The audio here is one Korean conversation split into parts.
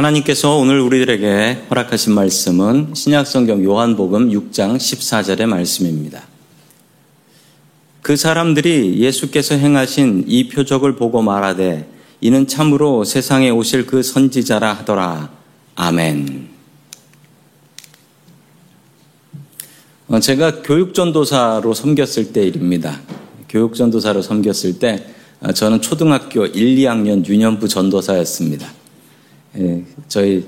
하나님께서 오늘 우리들에게 허락하신 말씀은 신약성경 요한복음 6장 14절의 말씀입니다. 그 사람들이 예수께서 행하신 이 표적을 보고 말하되 이는 참으로 세상에 오실 그 선지자라 하더라. 아멘. 어, 제가 교육전도사로 섬겼을 때 일입니다. 교육전도사로 섬겼을 때 어, 저는 초등학교 1, 2학년 유년부 전도사였습니다. 예, 저희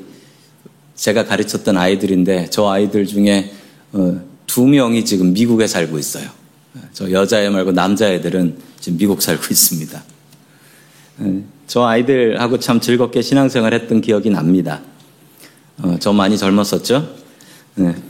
제가 가르쳤던 아이들인데 저 아이들 중에 어, 두 명이 지금 미국에 살고 있어요. 저 여자애 말고 남자애들은 지금 미국 살고 있습니다. 예, 저 아이들하고 참 즐겁게 신앙생활 했던 기억이 납니다. 어, 저 많이 젊었었죠? 네.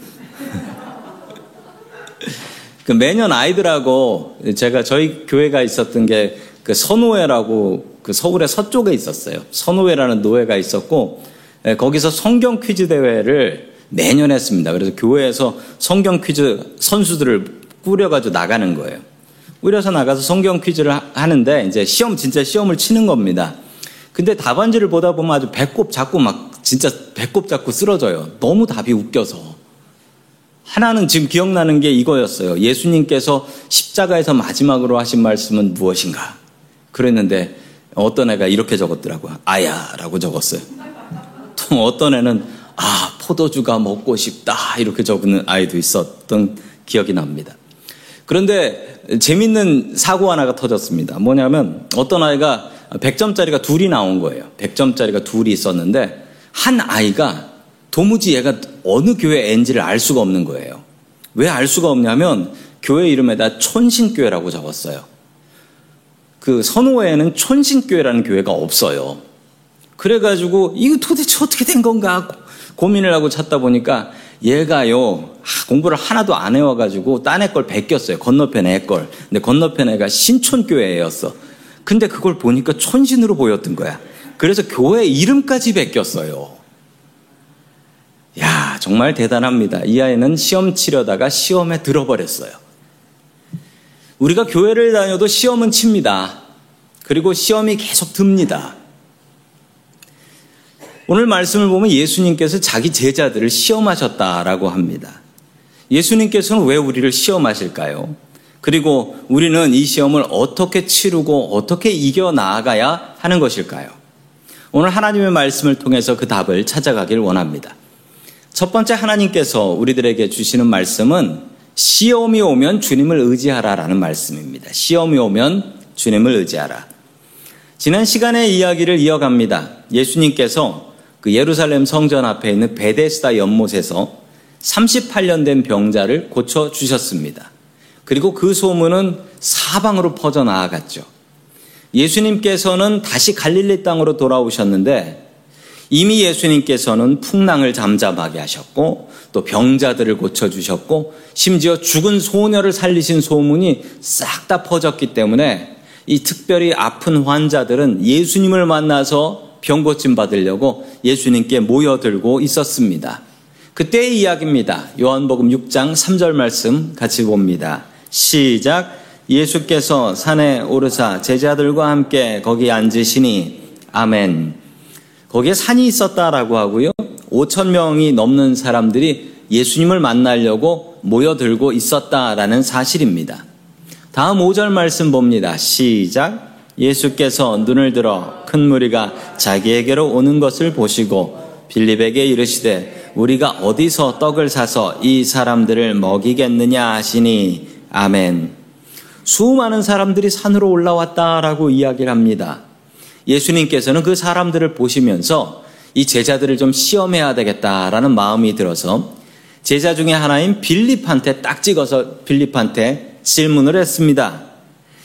그 매년 아이들하고 제가 저희 교회가 있었던 게 그 선호회라고 그 서울의 서쪽에 있었어요. 선호회라는 노회가 있었고 예, 거기서 성경 퀴즈 대회를 매년 했습니다. 그래서 교회에서 성경 퀴즈 선수들을 꾸려가지고 나가는 거예요. 꾸려서 나가서 성경 퀴즈를 하는데 이제 시험 진짜 시험을 치는 겁니다. 근데 답안지를 보다 보면 아주 배꼽 잡고 막 진짜 배꼽 잡고 쓰러져요. 너무 답이 웃겨서. 하나는 지금 기억나는 게 이거였어요. 예수님께서 십자가에서 마지막으로 하신 말씀은 무엇인가? 그랬는데 어떤 애가 이렇게 적었더라고요. 아야 라고 적었어요. 또 어떤 애는 아 포도주가 먹고 싶다 이렇게 적는 아이도 있었던 기억이 납니다. 그런데 재밌는 사고 하나가 터졌습니다. 뭐냐면 어떤 아이가 100점짜리가 둘이 나온 거예요. 100점짜리가 둘이 있었는데 한 아이가 도무지 얘가 어느 교회 앤지를 알 수가 없는 거예요. 왜 알 수가 없냐면 교회 이름에다 촌신교회라고 적었어요. 그 선호회에는 촌신교회라는 교회가 없어요. 그래가지고 이거 도대체 어떻게 된 건가 고민을 하고 찾다 보니까 얘가요 공부를 하나도 안 해와가지고 딴 애 걸 베꼈어요. 건너편 애 걸. 근데 건너편 애가 신촌교회였어. 근데 그걸 보니까 촌신으로 보였던 거야. 그래서 교회 이름까지 베꼈어요. 야, 정말 대단합니다. 이 아이는 시험 치려다가 시험에 들어버렸어요. 우리가 교회를 다녀도 시험은 칩니다. 그리고 시험이 계속 듭니다. 오늘 말씀을 보면 예수님께서 자기 제자들을 시험하셨다라고 합니다. 예수님께서는 왜 우리를 시험하실까요? 그리고 우리는 이 시험을 어떻게 치르고 어떻게 이겨 나아가야 하는 것일까요? 오늘 하나님의 말씀을 통해서 그 답을 찾아가길 원합니다. 첫 번째 하나님께서 우리들에게 주시는 말씀은 시험이 오면 주님을 의지하라라는 말씀입니다. 시험이 오면 주님을 의지하라. 지난 시간에 이야기를 이어갑니다. 예수님께서 그 예루살렘 성전 앞에 있는 베데스다 연못에서 38년 된 병자를 고쳐 주셨습니다. 그리고 그 소문은 사방으로 퍼져 나아갔죠. 예수님께서는 다시 갈릴리 땅으로 돌아오셨는데 이미 예수님께서는 풍랑을 잠잠하게 하셨고 또 병자들을 고쳐주셨고 심지어 죽은 소녀를 살리신 소문이 싹 다 퍼졌기 때문에 이 특별히 아픈 환자들은 예수님을 만나서 병 고침 받으려고 예수님께 모여들고 있었습니다. 그때의 이야기입니다. 요한복음 6장 3절 말씀 같이 봅니다. 시작. 예수께서 산에 오르사 제자들과 함께 거기 앉으시니 아멘. 거기에 산이 있었다라고 하고요. 5천 명이 넘는 사람들이 예수님을 만나려고 모여들고 있었다라는 사실입니다. 다음 5절 말씀 봅니다. 시작. 예수께서 눈을 들어 큰 무리가 자기에게로 오는 것을 보시고 빌립에게 이르시되 우리가 어디서 떡을 사서 이 사람들을 먹이겠느냐 하시니 아멘. 수많은 사람들이 산으로 올라왔다라고 이야기를 합니다. 예수님께서는 그 사람들을 보시면서 이 제자들을 좀 시험해야 되겠다라는 마음이 들어서 제자 중에 하나인 빌립한테 딱 찍어서 빌립한테 질문을 했습니다.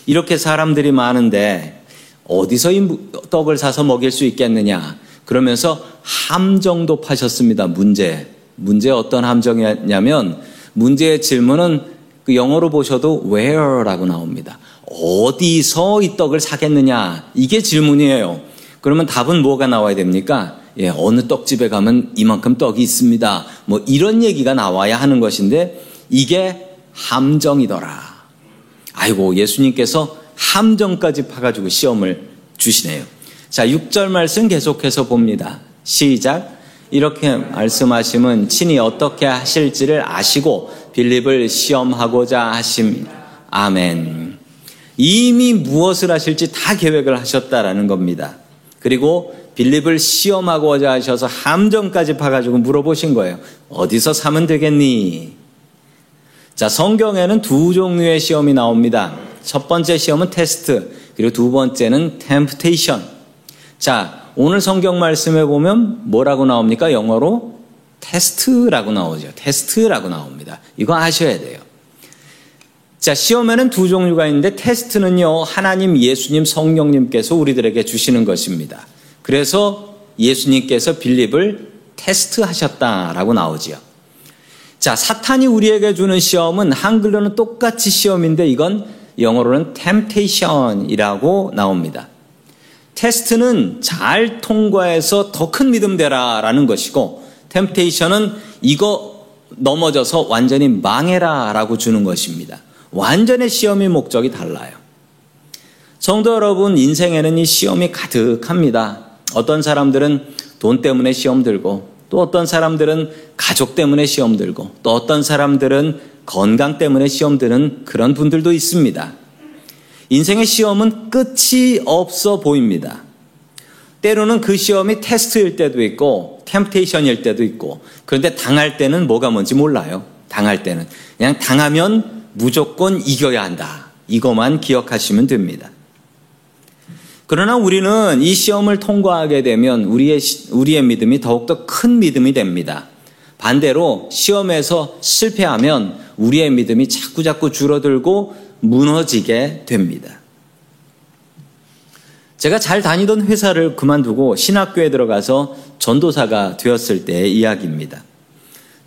이렇게 사람들이 많은데 어디서 이 떡을 사서 먹일 수 있겠느냐? 그러면서 함정도 파셨습니다. 문제. 문제 어떤 함정이었냐면 문제의 질문은 그 영어로 보셔도 where라고 나옵니다. 어디서 이 떡을 사겠느냐? 이게 질문이에요. 그러면 답은 뭐가 나와야 됩니까? 예, 어느 떡집에 가면 이만큼 떡이 있습니다. 뭐 이런 얘기가 나와야 하는 것인데 이게 함정이더라. 아이고, 예수님께서 함정까지 파가지고 시험을 주시네요. 자, 6절 말씀 계속해서 봅니다. 시작. 이렇게 말씀하시면 친히 어떻게 하실지를 아시고 빌립을 시험하고자 하십니다. 아멘. 이미 무엇을 하실지 다 계획을 하셨다라는 겁니다. 그리고 빌립을 시험하고자 하셔서 함정까지 파가지고 물어보신 거예요. 어디서 사면 되겠니? 자, 성경에는 두 종류의 시험이 나옵니다. 첫 번째 시험은 테스트, 그리고 두 번째는 템프테이션. 자, 오늘 성경 말씀에 보면 뭐라고 나옵니까? 영어로 테스트라고 나오죠. 테스트라고 나옵니다. 이거 아셔야 돼요. 자, 시험에는 두 종류가 있는데 테스트는요, 하나님, 예수님, 성령님께서 우리들에게 주시는 것입니다. 그래서 예수님께서 빌립을 테스트하셨다라고 나오지요. 자, 사탄이 우리에게 주는 시험은 한글로는 똑같이 시험인데 이건 영어로는 temptation이라고 나옵니다. 테스트는 잘 통과해서 더 큰 믿음 되라라는 것이고 temptation은 이거 넘어져서 완전히 망해라라고 주는 것입니다. 완전의 시험의 목적이 달라요. 성도 여러분, 인생에는 이 시험이 가득합니다. 어떤 사람들은 돈 때문에 시험 들고, 또 어떤 사람들은 가족 때문에 시험 들고, 또 어떤 사람들은 건강 때문에 시험 드는 그런 분들도 있습니다. 인생의 시험은 끝이 없어 보입니다. 때로는 그 시험이 테스트일 때도 있고, 템테이션일 때도 있고, 그런데 당할 때는 뭐가 뭔지 몰라요. 당할 때는. 그냥 당하면 무조건 이겨야 한다. 이것만 기억하시면 됩니다. 그러나 우리는 이 시험을 통과하게 되면 우리의, 우리의 믿음이 더욱더 큰 믿음이 됩니다. 반대로 시험에서 실패하면 우리의 믿음이 자꾸자꾸 줄어들고 무너지게 됩니다. 제가 잘 다니던 회사를 그만두고 신학교에 들어가서 전도사가 되었을 때의 이야기입니다.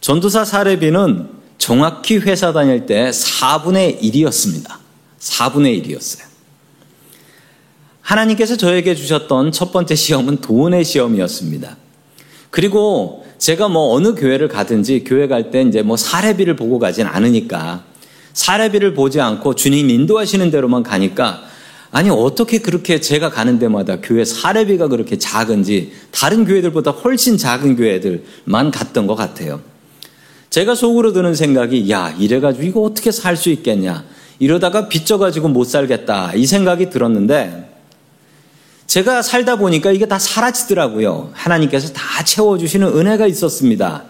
전도사 사례비는 정확히 회사 다닐 때 4분의 1이었습니다. 4분의 1이었어요. 하나님께서 저에게 주셨던 첫 번째 시험은 돈의 시험이었습니다. 그리고 제가 뭐 어느 교회를 가든지 교회 갈 때 이제 뭐 사례비를 보고 가진 않으니까 사례비를 보지 않고 주님 인도하시는 대로만 가니까 아니 어떻게 그렇게 제가 가는 데마다 교회 사례비가 그렇게 작은지 다른 교회들보다 훨씬 작은 교회들만 갔던 것 같아요. 제가 속으로 드는 생각이 야 이래가지고 이거 어떻게 살 수 있겠냐 이러다가 빚져가지고 못 살겠다 이 생각이 들었는데 제가 살다 보니까 이게 다 사라지더라고요. 하나님께서 다 채워주시는 은혜가 있었습니다.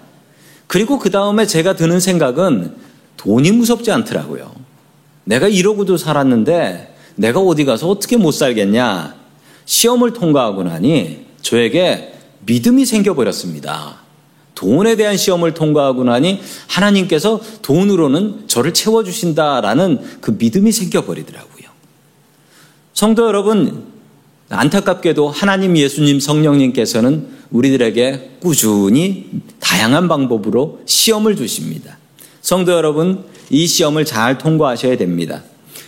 그리고 그 다음에 제가 드는 생각은 돈이 무섭지 않더라고요. 내가 이러고도 살았는데 내가 어디 가서 어떻게 못 살겠냐. 시험을 통과하고 나니 저에게 믿음이 생겨버렸습니다. 돈에 대한 시험을 통과하고 나니 하나님께서 돈으로는 저를 채워주신다라는 그 믿음이 생겨버리더라고요. 성도 여러분, 안타깝게도 하나님 예수님 성령님께서는 우리들에게 꾸준히 다양한 방법으로 시험을 주십니다. 성도 여러분, 이 시험을 잘 통과하셔야 됩니다.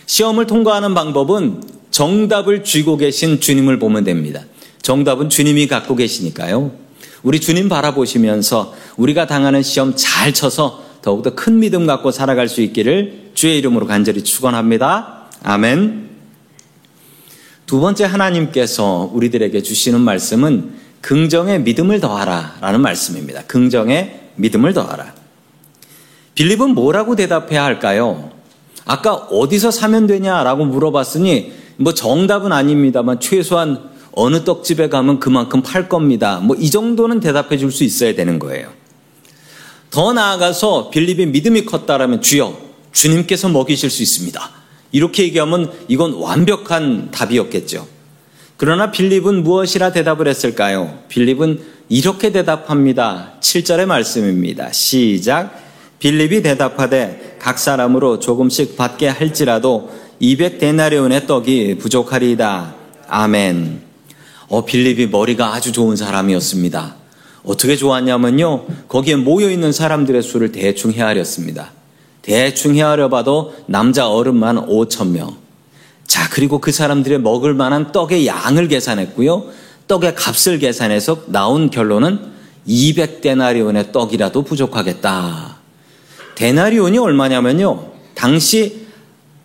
시험을 통과하는 방법은 정답을 쥐고 계신 주님을 보면 됩니다. 정답은 주님이 갖고 계시니까요. 우리 주님 바라보시면서 우리가 당하는 시험 잘 쳐서 더욱더 큰 믿음 갖고 살아갈 수 있기를 주의 이름으로 간절히 축원합니다. 아멘. 두 번째 하나님께서 우리들에게 주시는 말씀은 긍정의 믿음을 더하라 라는 말씀입니다. 긍정의 믿음을 더하라. 빌립은 뭐라고 대답해야 할까요? 아까 어디서 사면 되냐라고 물어봤으니 뭐 정답은 아닙니다만 최소한 어느 떡집에 가면 그만큼 팔 겁니다. 뭐 이 정도는 대답해 줄 수 있어야 되는 거예요. 더 나아가서 빌립의 믿음이 컸다라면 주여 주님께서 먹이실 수 있습니다. 이렇게 얘기하면 이건 완벽한 답이었겠죠. 그러나 빌립은 무엇이라 대답을 했을까요? 빌립은 이렇게 대답합니다. 7절의 말씀입니다. 시작. 빌립이 대답하되 각 사람으로 조금씩 받게 할지라도 200데나리온의 떡이 부족하리이다. 아멘. 어, 빌립이 머리가 아주 좋은 사람이었습니다. 어떻게 좋았냐면요. 거기에 모여 있는 사람들의 수를 대충 헤아렸습니다. 대충 헤아려 봐도 남자 어른만 5천 명. 자, 그리고 그 사람들의 먹을 만한 떡의 양을 계산했고요. 떡의 값을 계산해서 나온 결론은 200데나리온의 떡이라도 부족하겠다. 데나리온이 얼마냐면요. 당시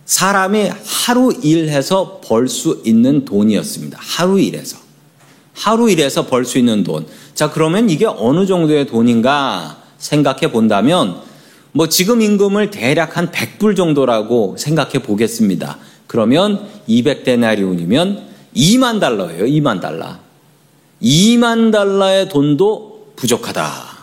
사람이 하루 일해서 벌 수 있는 돈이었습니다. 하루 일해서. 하루 일해서 벌 수 있는 돈. 자, 그러면 이게 어느 정도의 돈인가 생각해 본다면 뭐 지금 임금을 대략 한 100불 정도라고 생각해 보겠습니다. 그러면 200데나리온이면 2만 달러예요. 2만 달러. 2만 달러의 돈도 부족하다.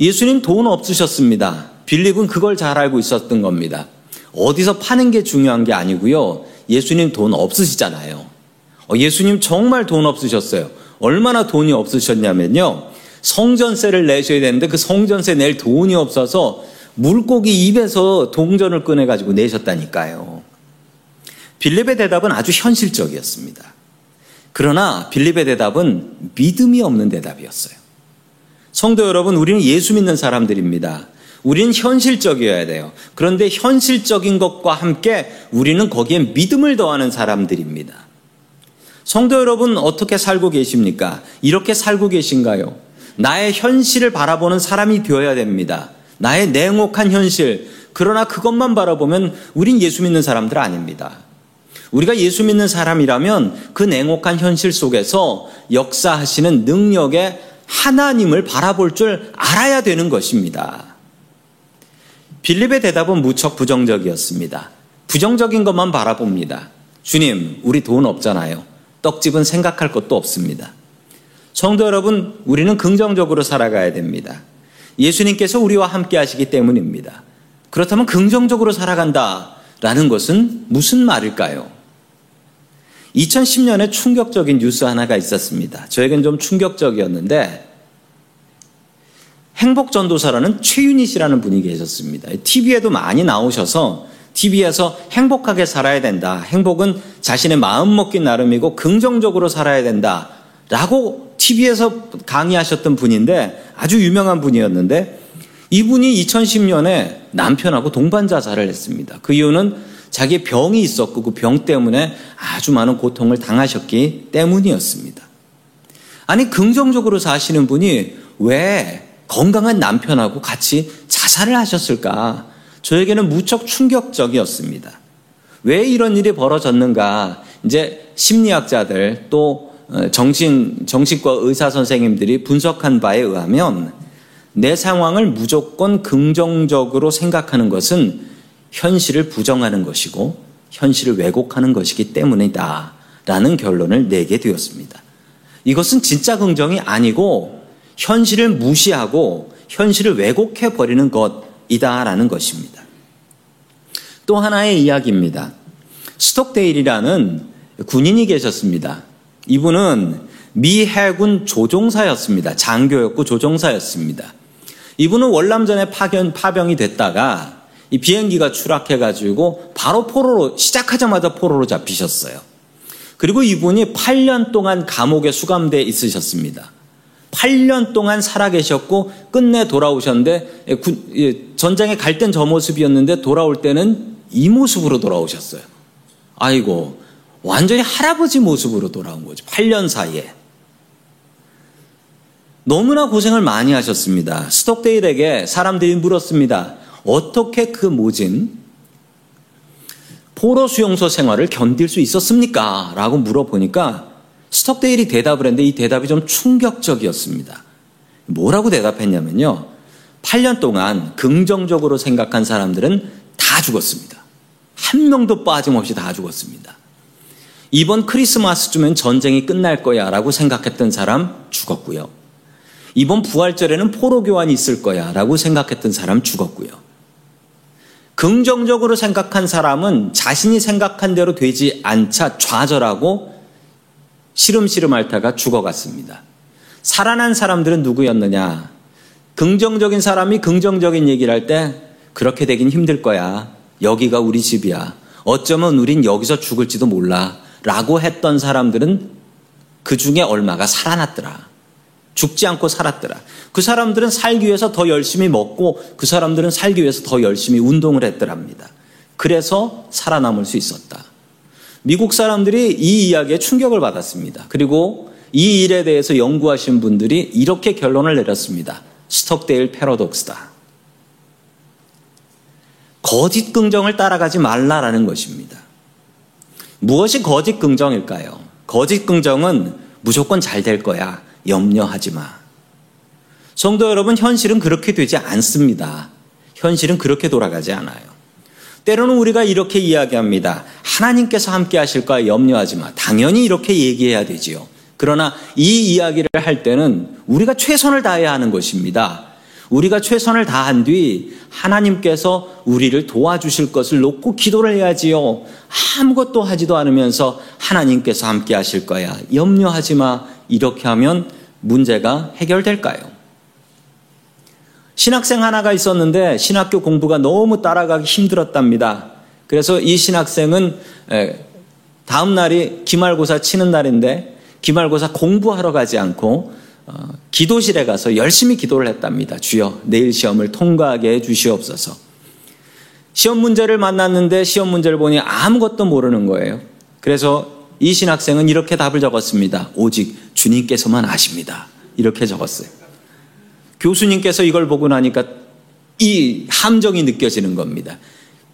예수님 돈 없으셨습니다. 빌립은 그걸 잘 알고 있었던 겁니다. 어디서 파는 게 중요한 게 아니고요. 예수님 돈 없으시잖아요. 어, 예수님 정말 돈 없으셨어요. 얼마나 돈이 없으셨냐면요. 성전세를 내셔야 되는데 그 성전세 낼 돈이 없어서 물고기 입에서 동전을 꺼내가지고 내셨다니까요. 빌립의 대답은 아주 현실적이었습니다. 그러나 빌립의 대답은 믿음이 없는 대답이었어요. 성도 여러분, 우리는 예수 믿는 사람들입니다. 우리는 현실적이어야 돼요. 그런데 현실적인 것과 함께 우리는 거기에 믿음을 더하는 사람들입니다. 성도 여러분, 어떻게 살고 계십니까? 이렇게 살고 계신가요? 나의 현실을 바라보는 사람이 되어야 됩니다. 나의 냉혹한 현실. 그러나 그것만 바라보면 우린 예수 믿는 사람들 아닙니다. 우리가 예수 믿는 사람이라면 그 냉혹한 현실 속에서 역사하시는 능력의 하나님을 바라볼 줄 알아야 되는 것입니다. 빌립의 대답은 무척 부정적이었습니다. 부정적인 것만 바라봅니다. 주님, 우리 돈 없잖아요. 떡집은 생각할 것도 없습니다. 성도 여러분, 우리는 긍정적으로 살아가야 됩니다. 예수님께서 우리와 함께 하시기 때문입니다. 그렇다면 긍정적으로 살아간다. 라는 것은 무슨 말일까요? 2010년에 충격적인 뉴스 하나가 있었습니다. 저에겐 좀 충격적이었는데 행복 전도사라는 최윤희 씨라는 분이 계셨습니다. TV에도 많이 나오셔서 TV에서 행복하게 살아야 된다. 행복은 자신의 마음 먹기 나름이고 긍정적으로 살아야 된다. 라고 TV에서 강의하셨던 분인데 아주 유명한 분이었는데 이분이 2010년에 남편하고 동반 자살을 했습니다. 그 이유는 자기 병이 있었고 그 병 때문에 아주 많은 고통을 당하셨기 때문이었습니다. 아니 긍정적으로 사시는 분이 왜 건강한 남편하고 같이 자살을 하셨을까? 저에게는 무척 충격적이었습니다. 왜 이런 일이 벌어졌는가? 이제 심리학자들 또 어, 정신, 정신과 의사 선생님들이 분석한 바에 의하면 내 상황을 무조건 긍정적으로 생각하는 것은 현실을 부정하는 것이고 현실을 왜곡하는 것이기 때문이다. 라는 결론을 내게 되었습니다. 이것은 진짜 긍정이 아니고 현실을 무시하고 현실을 왜곡해 버리는 것이다라는 것입니다. 또 하나의 이야기입니다. 스톡데일이라는 군인이 계셨습니다. 이분은 미 해군 조종사였습니다. 장교였고 조종사였습니다. 이분은 월남전에 파견, 파병이 됐다가 이 비행기가 추락해가지고 바로 포로로, 시작하자마자 포로로 잡히셨어요. 그리고 이분이 8년 동안 감옥에 수감돼 있으셨습니다. 8년 동안 살아계셨고 끝내 돌아오셨는데 예, 예, 전장에 갈 땐 저 모습이었는데 돌아올 때는 이 모습으로 돌아오셨어요. 아이고 완전히 할아버지 모습으로 돌아온 거죠. 8년 사이에. 너무나 고생을 많이 하셨습니다. 스톡데일에게 사람들이 물었습니다. 어떻게 그 모진 포로 수용소 생활을 견딜 수 있었습니까? 라고 물어보니까 스톡데일이 대답을 했는데 이 대답이 좀 충격적이었습니다. 뭐라고 대답했냐면요. 8년 동안 긍정적으로 생각한 사람들은 다 죽었습니다. 한 명도 빠짐없이 다 죽었습니다. 이번 크리스마스쯤엔 전쟁이 끝날 거야 라고 생각했던 사람 죽었고요. 이번 부활절에는 포로 교환이 있을 거야 라고 생각했던 사람 죽었고요. 긍정적으로 생각한 사람은 자신이 생각한 대로 되지 않자 좌절하고 시름시름 앓다가 죽어갔습니다. 살아난 사람들은 누구였느냐? 긍정적인 사람이 긍정적인 얘기를 할 때 그렇게 되긴 힘들 거야. 여기가 우리 집이야. 어쩌면 우린 여기서 죽을지도 몰라. 라고 했던 사람들은 그 중에 얼마가 살아났더라. 죽지 않고 살았더라. 그 사람들은 살기 위해서 더 열심히 먹고 그 사람들은 살기 위해서 더 열심히 운동을 했더랍니다. 그래서 살아남을 수 있었다. 미국 사람들이 이 이야기에 충격을 받았습니다. 그리고 이 일에 대해서 연구하신 분들이 이렇게 결론을 내렸습니다. 스톡데일 패러독스다. 거짓 긍정을 따라가지 말라라는 것입니다. 무엇이 거짓 긍정일까요? 거짓 긍정은 무조건 잘 될 거야. 염려하지 마. 성도 여러분, 현실은 그렇게 되지 않습니다. 현실은 그렇게 돌아가지 않아요. 때로는 우리가 이렇게 이야기합니다. 하나님께서 함께 하실 거야. 염려하지 마. 당연히 이렇게 얘기해야 되지요. 그러나 이 이야기를 할 때는 우리가 최선을 다해야 하는 것입니다. 우리가 최선을 다한 뒤 하나님께서 우리를 도와주실 것을 놓고 기도를 해야지요. 아무것도 하지도 않으면서 하나님께서 함께 하실 거야. 염려하지 마. 이렇게 하면 문제가 해결될까요? 신학생 하나가 있었는데 신학교 공부가 너무 따라가기 힘들었답니다. 그래서 이 신학생은 다음 날이 기말고사 치는 날인데 기말고사 공부하러 가지 않고 어, 기도실에 가서 열심히 기도를 했답니다. 주여, 내일 시험을 통과하게 해 주시옵소서. 시험 문제를 만났는데 시험 문제를 보니 아무것도 모르는 거예요. 그래서 이 신학생은 이렇게 답을 적었습니다. 오직 주님께서만 아십니다. 이렇게 적었어요. 교수님께서 이걸 보고 나니까 이 함정이 느껴지는 겁니다.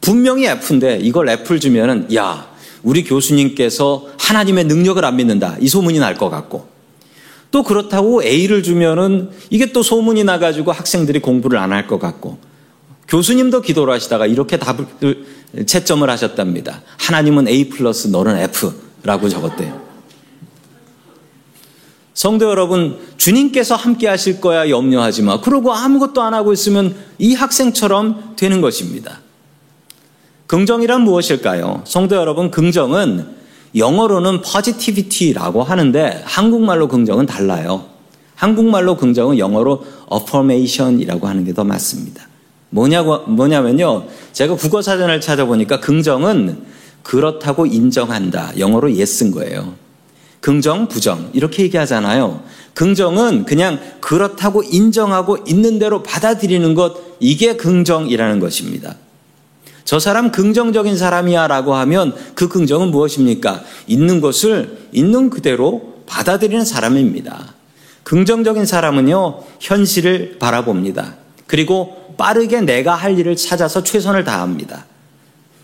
분명히 F인데 이걸 F를 주면은 야, 우리 교수님께서 하나님의 능력을 안 믿는다. 이 소문이 날 것 같고 또 그렇다고 A를 주면은 이게 또 소문이 나가지고 학생들이 공부를 안 할 것 같고 교수님도 기도를 하시다가 이렇게 답을 채점을 하셨답니다. 하나님은 A 플러스 너는 F라고 적었대요. 성도 여러분, 주님께서 함께 하실 거야 염려하지 마. 그러고 아무것도 안 하고 있으면 이 학생처럼 되는 것입니다. 긍정이란 무엇일까요? 성도 여러분, 긍정은 영어로는 positivity라고 하는데 한국말로 긍정은 달라요. 한국말로 긍정은 영어로 affirmation이라고 하는 게 더 맞습니다. 뭐냐고, 뭐냐면요. 제가 국어 사전을 찾아보니까 긍정은 그렇다고 인정한다. 영어로 yes인 거예요. 긍정, 부정. 이렇게 얘기하잖아요. 긍정은 그냥 그렇다고 인정하고 있는 대로 받아들이는 것, 이게 긍정이라는 것입니다. 저 사람 긍정적인 사람이야 라고 하면 그 긍정은 무엇입니까? 있는 것을 있는 그대로 받아들이는 사람입니다. 긍정적인 사람은요, 현실을 바라봅니다. 그리고 빠르게 내가 할 일을 찾아서 최선을 다합니다.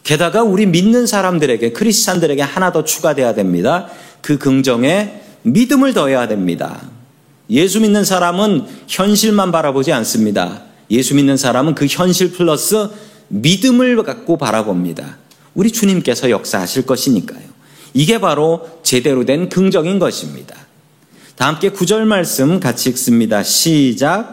게다가 우리 믿는 사람들에게, 크리스찬들에게 하나 더 추가돼야 됩니다. 그 긍정에 믿음을 더해야 됩니다. 예수 믿는 사람은 현실만 바라보지 않습니다. 예수 믿는 사람은 그 현실 플러스 믿음을 갖고 바라봅니다. 우리 주님께서 역사하실 것이니까요. 이게 바로 제대로 된 긍정인 것입니다. 다 함께 구절 말씀 같이 읽습니다. 시작.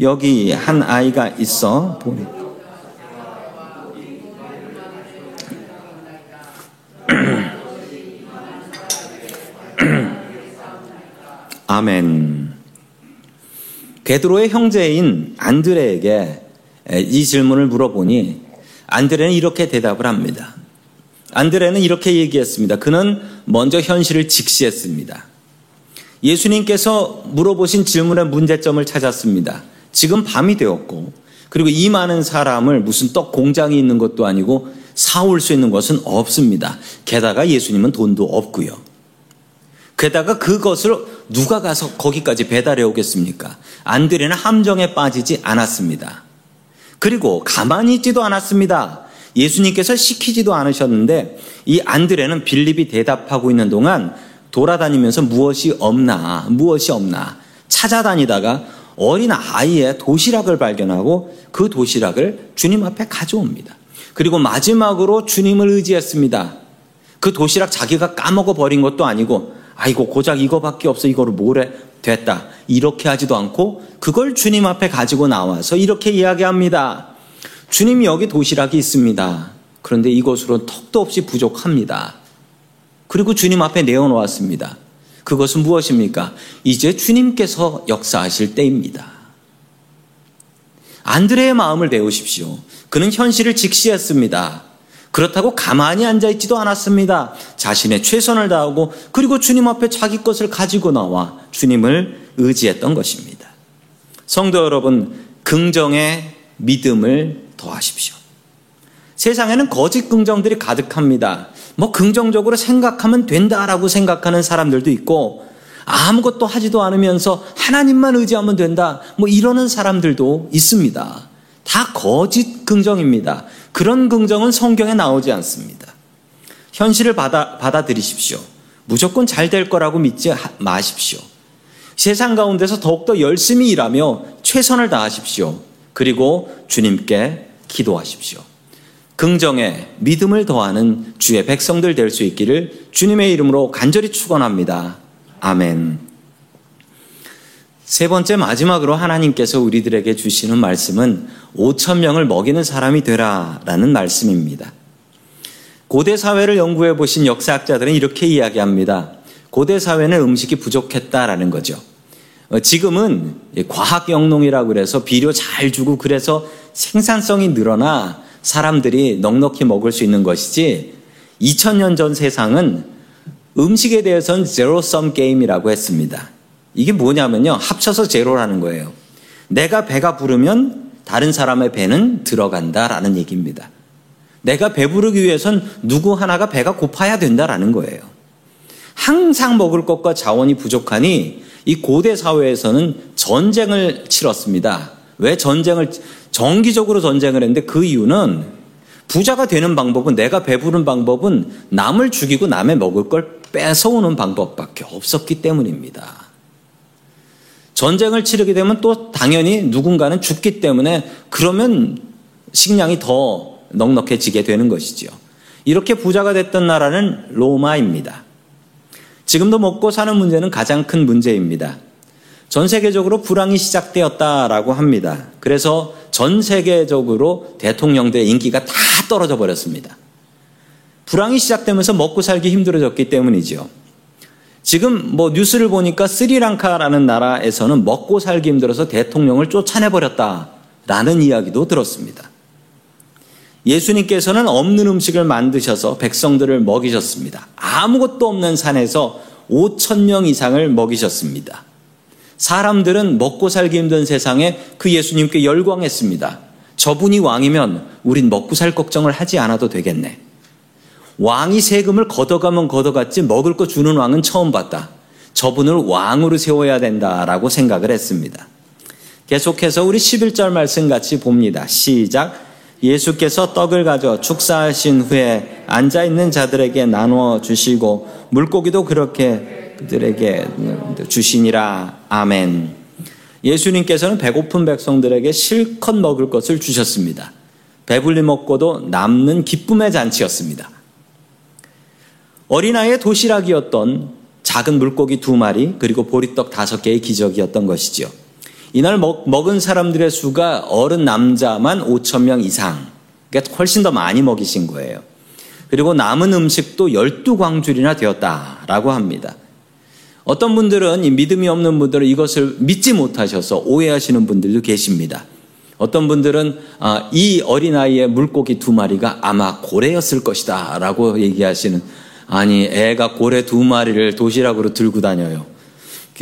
여기 한 아이가 있어 보니. 아멘. 베드로의 형제인 안드레에게 이 질문을 물어보니 안드레는 이렇게 대답을 합니다. 안드레는 이렇게 얘기했습니다. 그는 먼저 현실을 직시했습니다. 예수님께서 물어보신 질문의 문제점을 찾았습니다. 지금 밤이 되었고, 그리고 이 많은 사람을 무슨 떡 공장이 있는 것도 아니고 사올 수 있는 것은 없습니다. 게다가 예수님은 돈도 없고요. 게다가 그것을 누가 가서 거기까지 배달해 오겠습니까? 안드레는 함정에 빠지지 않았습니다. 그리고 가만히 있지도 않았습니다. 예수님께서 시키지도 않으셨는데 이 안드레는 빌립이 대답하고 있는 동안 돌아다니면서 무엇이 없나 무엇이 없나 찾아다니다가 어린 아이의 도시락을 발견하고 그 도시락을 주님 앞에 가져옵니다. 그리고 마지막으로 주님을 의지했습니다. 그 도시락 자기가 까먹어 버린 것도 아니고 아이고 고작 이거밖에 없어 이거를 뭐래 됐다. 이렇게 하지도 않고 그걸 주님 앞에 가지고 나와서 이렇게 이야기합니다. 주님 여기 도시락이 있습니다. 그런데 이것으로 턱도 없이 부족합니다. 그리고 주님 앞에 내어놓았습니다. 그것은 무엇입니까? 이제 주님께서 역사하실 때입니다. 안드레의 마음을 배우십시오. 그는 현실을 직시했습니다. 그렇다고 가만히 앉아있지도 않았습니다. 자신의 최선을 다하고 그리고 주님 앞에 자기 것을 가지고 나와 주님을 의지했던 것입니다. 성도 여러분, 긍정의 믿음을 더하십시오. 세상에는 거짓 긍정들이 가득합니다. 뭐 긍정적으로 생각하면 된다라고 생각하는 사람들도 있고 아무것도 하지도 않으면서 하나님만 의지하면 된다. 뭐 이러는 사람들도 있습니다. 다 거짓 긍정입니다. 그런 긍정은 성경에 나오지 않습니다. 현실을 받아, 받아들이십시오. 무조건 잘 될 거라고 믿지 마십시오. 세상 가운데서 더욱더 열심히 일하며 최선을 다하십시오. 그리고 주님께 기도하십시오. 긍정에 믿음을 더하는 주의 백성들 될 수 있기를 주님의 이름으로 간절히 축원합니다. 아멘. 세 번째 마지막으로 하나님께서 우리들에게 주시는 말씀은 5천 명을 먹이는 사람이 되라라는 말씀입니다. 고대 사회를 연구해 보신 역사학자들은 이렇게 이야기합니다. 고대 사회는 음식이 부족했다라는 거죠. 어, 지금은 과학 영농이라고 그래서 비료 잘 주고 그래서 생산성이 늘어나 사람들이 넉넉히 먹을 수 있는 것이지 2000년 전 세상은 음식에 대해서는 제로섬 게임이라고 했습니다. 이게 뭐냐면요. 합쳐서 제로라는 거예요. 내가 배가 부르면 다른 사람의 배는 들어간다라는 얘기입니다. 내가 배부르기 위해선 누구 하나가 배가 고파야 된다라는 거예요. 항상 먹을 것과 자원이 부족하니 이 고대 사회에서는 전쟁을 치렀습니다. 왜 전쟁을 정기적으로 전쟁을 했는데 그 이유는 부자가 되는 방법은 내가 배부른 방법은 남을 죽이고 남의 먹을 걸 뺏어오는 방법밖에 없었기 때문입니다. 전쟁을 치르게 되면 또 당연히 누군가는 죽기 때문에 그러면 식량이 더 넉넉해지게 되는 것이지요. 이렇게 부자가 됐던 나라는 로마입니다. 지금도 먹고 사는 문제는 가장 큰 문제입니다. 전 세계적으로 불황이 시작되었다라고 합니다. 그래서 전 세계적으로 대통령들의 인기가 다 떨어져 버렸습니다. 불황이 시작되면서 먹고 살기 힘들어졌기 때문이지요. 지금 뭐 뉴스를 보니까 스리랑카라는 나라에서는 먹고 살기 힘들어서 대통령을 쫓아내 버렸다라는 이야기도 들었습니다. 예수님께서는 없는 음식을 만드셔서 백성들을 먹이셨습니다. 아무것도 없는 산에서 5천 명 이상을 먹이셨습니다. 사람들은 먹고 살기 힘든 세상에 그 예수님께 열광했습니다. 저분이 왕이면 우린 먹고 살 걱정을 하지 않아도 되겠네. 왕이 세금을 걷어가면 걷어갔지 먹을 거 주는 왕은 처음 봤다. 저분을 왕으로 세워야 된다라고 생각을 했습니다. 계속해서 우리 11절 말씀 같이 봅니다. 시작. 예수께서 떡을 가져 축사하신 후에 앉아 있는 자들에게 나누어 주시고 물고기도 그렇게 그들에게 주시니라. 아멘. 예수님께서는 배고픈 백성들에게 실컷 먹을 것을 주셨습니다. 배불리 먹고도 남는 기쁨의 잔치였습니다. 어린아이의 도시락이었던 작은 물고기 두 마리 그리고 보리떡 다섯 개의 기적이었던 것이지요. 이날 먹, 먹은 사람들의 수가 어른 남자만 5천 명 이상. 그러니까 훨씬 더 많이 먹이신 거예요. 그리고 남은 음식도 12광줄이나 되었다라고 합니다. 어떤 분들은 믿음이 없는 분들은 이것을 믿지 못하셔서 오해하시는 분들도 계십니다. 어떤 분들은 아, 이 어린아이의 물고기 두 마리가 아마 고래였을 것이다 라고 얘기하시는 아니 애가 고래 두 마리를 도시락으로 들고 다녀요.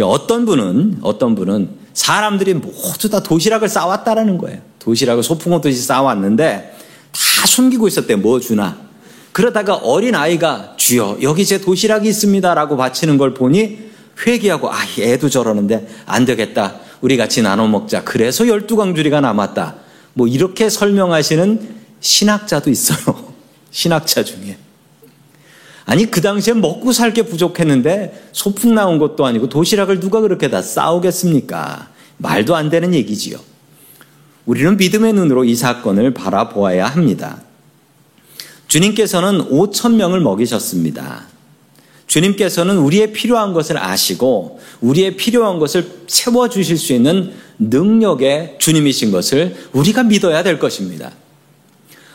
어떤 분은 어떤 분은 사람들이 모두 다 도시락을 싸왔다라는 거예요. 도시락을 소풍 오듯이 싸왔는데 다 숨기고 있었대. 뭐 주나. 그러다가 어린 아이가 주여 여기 제 도시락이 있습니다라고 바치는 걸 보니 회개하고 아 애도 저러는데 안 되겠다. 우리 같이 나눠 먹자. 그래서 열두 광주리가 남았다. 뭐 이렇게 설명하시는 신학자도 있어요. 신학자 중에. 아니 그 당시에 먹고 살 게 부족했는데 소풍 나온 것도 아니고 도시락을 누가 그렇게 다 싸우겠습니까? 말도 안 되는 얘기지요. 우리는 믿음의 눈으로 이 사건을 바라보아야 합니다. 주님께서는 5천 명을 먹이셨습니다. 주님께서는 우리의 필요한 것을 아시고 우리의 필요한 것을 채워 주실 수 있는 능력의 주님이신 것을 우리가 믿어야 될 것입니다.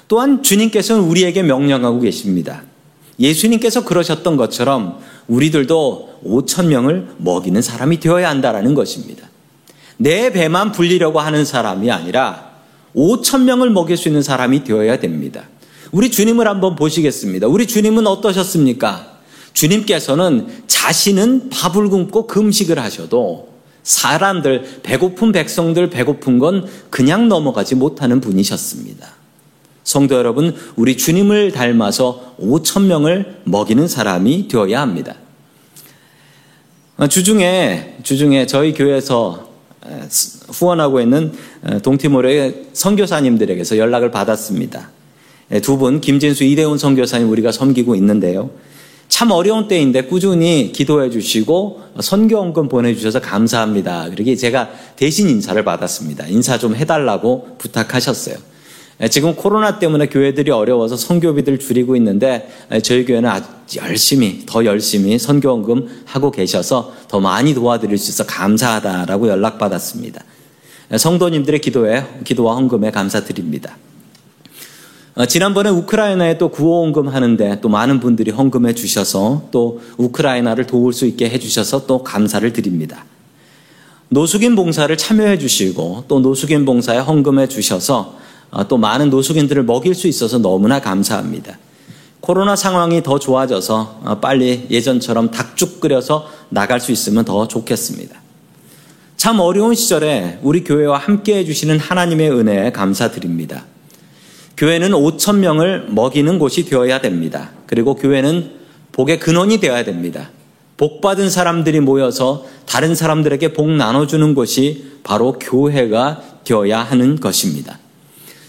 또한 주님께서는 우리에게 명령하고 계십니다. 예수님께서 그러셨던 것처럼 우리들도 5천 명을 먹이는 사람이 되어야 한다라는 것입니다. 내 배만 불리려고 하는 사람이 아니라 5천 명을 먹일 수 있는 사람이 되어야 됩니다. 우리 주님을 한번 보시겠습니다. 우리 주님은 어떠셨습니까? 주님께서는 자신은 밥을 굶고 금식을 하셔도 사람들, 배고픈 백성들 배고픈 건 그냥 넘어가지 못하는 분이셨습니다. 성도 여러분, 우리 주님을 닮아서 5천 명을 먹이는 사람이 되어야 합니다. 주중에 주중에 저희 교회에서 후원하고 있는 동티모르의 선교사님들에게서 연락을 받았습니다. 두 분, 김진수, 이대훈 선교사님 우리가 섬기고 있는데요. 참 어려운 때인데 꾸준히 기도해 주시고 선교원금 보내주셔서 감사합니다. 그러게 제가 대신 인사를 받았습니다. 인사 좀 해달라고 부탁하셨어요. 지금 코로나 때문에 교회들이 어려워서 선교비들 줄이고 있는데 저희 교회는 아주 열심히 더 열심히 선교원금 하고 계셔서 더 많이 도와드릴 수 있어 감사하다라고 연락받았습니다. 성도님들의 기도에 기도와 헌금에 감사드립니다. 어, 지난번에 우크라이나에 또 구호헌금 하는데 또 많은 분들이 헌금해 주셔서 또 우크라이나를 도울 수 있게 해 주셔서 또 감사를 드립니다. 노숙인 봉사를 참여해 주시고 또 노숙인 봉사에 헌금해 주셔서 어, 또 많은 노숙인들을 먹일 수 있어서 너무나 감사합니다. 코로나 상황이 더 좋아져서 어, 빨리 예전처럼 닭죽 끓여서 나갈 수 있으면 더 좋겠습니다. 참 어려운 시절에 우리 교회와 함께 해주시는 하나님의 은혜에 감사드립니다. 교회는 5천 명을 먹이는 곳이 되어야 됩니다. 그리고 교회는 복의 근원이 되어야 됩니다. 복 받은 사람들이 모여서 다른 사람들에게 복 나눠주는 곳이 바로 교회가 되어야 하는 것입니다.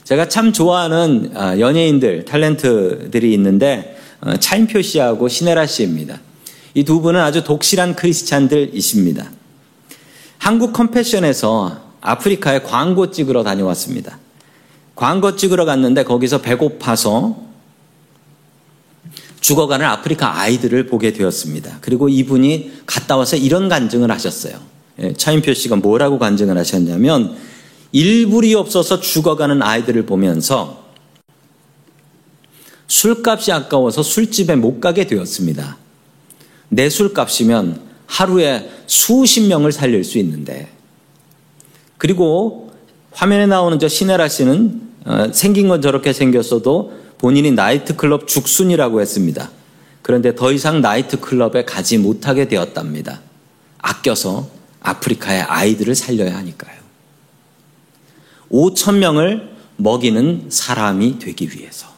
제가 참 좋아하는 아, 연예인들, 탤런트들이 있는데 어, 차인표 씨하고 신혜라 씨입니다. 이 두 분은 아주 독실한 크리스찬들이십니다. 한국 컴패션에서 아프리카에 광고 찍으러 다녀왔습니다. 광고 찍으러 갔는데 거기서 배고파서 죽어가는 아프리카 아이들을 보게 되었습니다. 그리고 이분이 갔다 와서 이런 간증을 하셨어요. 예, 차인표 씨가 뭐라고 간증을 하셨냐면 일불이 없어서 죽어가는 아이들을 보면서 술값이 아까워서 술집에 못 가게 되었습니다. 내 술값이면 하루에 수십 명을 살릴 수 있는데 그리고 화면에 나오는 저 시네라 씨는 어, 생긴 건 저렇게 생겼어도 본인이 나이트클럽 죽순이라고 했습니다. 그런데 더 이상 나이트클럽에 가지 못하게 되었답니다. 아껴서 아프리카의 아이들을 살려야 하니까요. 5천 명을 먹이는 사람이 되기 위해서.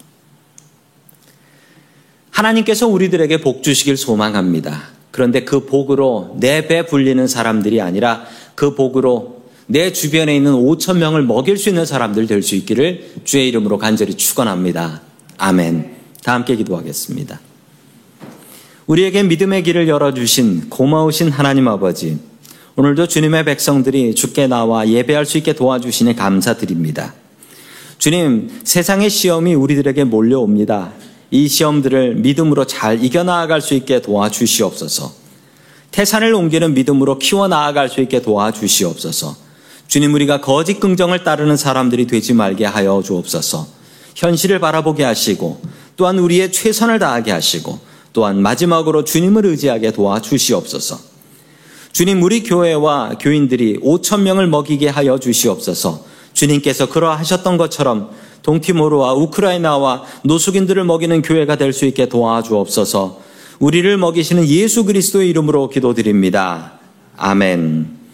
하나님께서 우리들에게 복 주시길 소망합니다. 그런데 그 복으로 내 배 불리는 사람들이 아니라 그 복으로 내 주변에 있는 5천 명을 먹일 수 있는 사람들 될 수 있기를 주의 이름으로 간절히 축원합니다. 아멘. 다 함께 기도하겠습니다. 우리에게 믿음의 길을 열어 주신 고마우신 하나님 아버지, 오늘도 주님의 백성들이 주께 나와 예배할 수 있게 도와주시니 감사드립니다. 주님, 세상의 시험이 우리들에게 몰려옵니다. 이 시험들을 믿음으로 잘 이겨나갈 수 있게 도와주시옵소서. 태산을 옮기는 믿음으로 키워나갈 수 있게 도와주시옵소서. 주님 우리가 거짓 긍정을 따르는 사람들이 되지 말게 하여 주옵소서. 현실을 바라보게 하시고 또한 우리의 최선을 다하게 하시고 또한 마지막으로 주님을 의지하게 도와주시옵소서. 주님 우리 교회와 교인들이 5천 명을 먹이게 하여 주시옵소서. 주님께서 그러하셨던 것처럼 동티모르와 우크라이나와 노숙인들을 먹이는 교회가 될 수 있게 도와주옵소서. 우리를 먹이시는 예수 그리스도의 이름으로 기도드립니다. 아멘.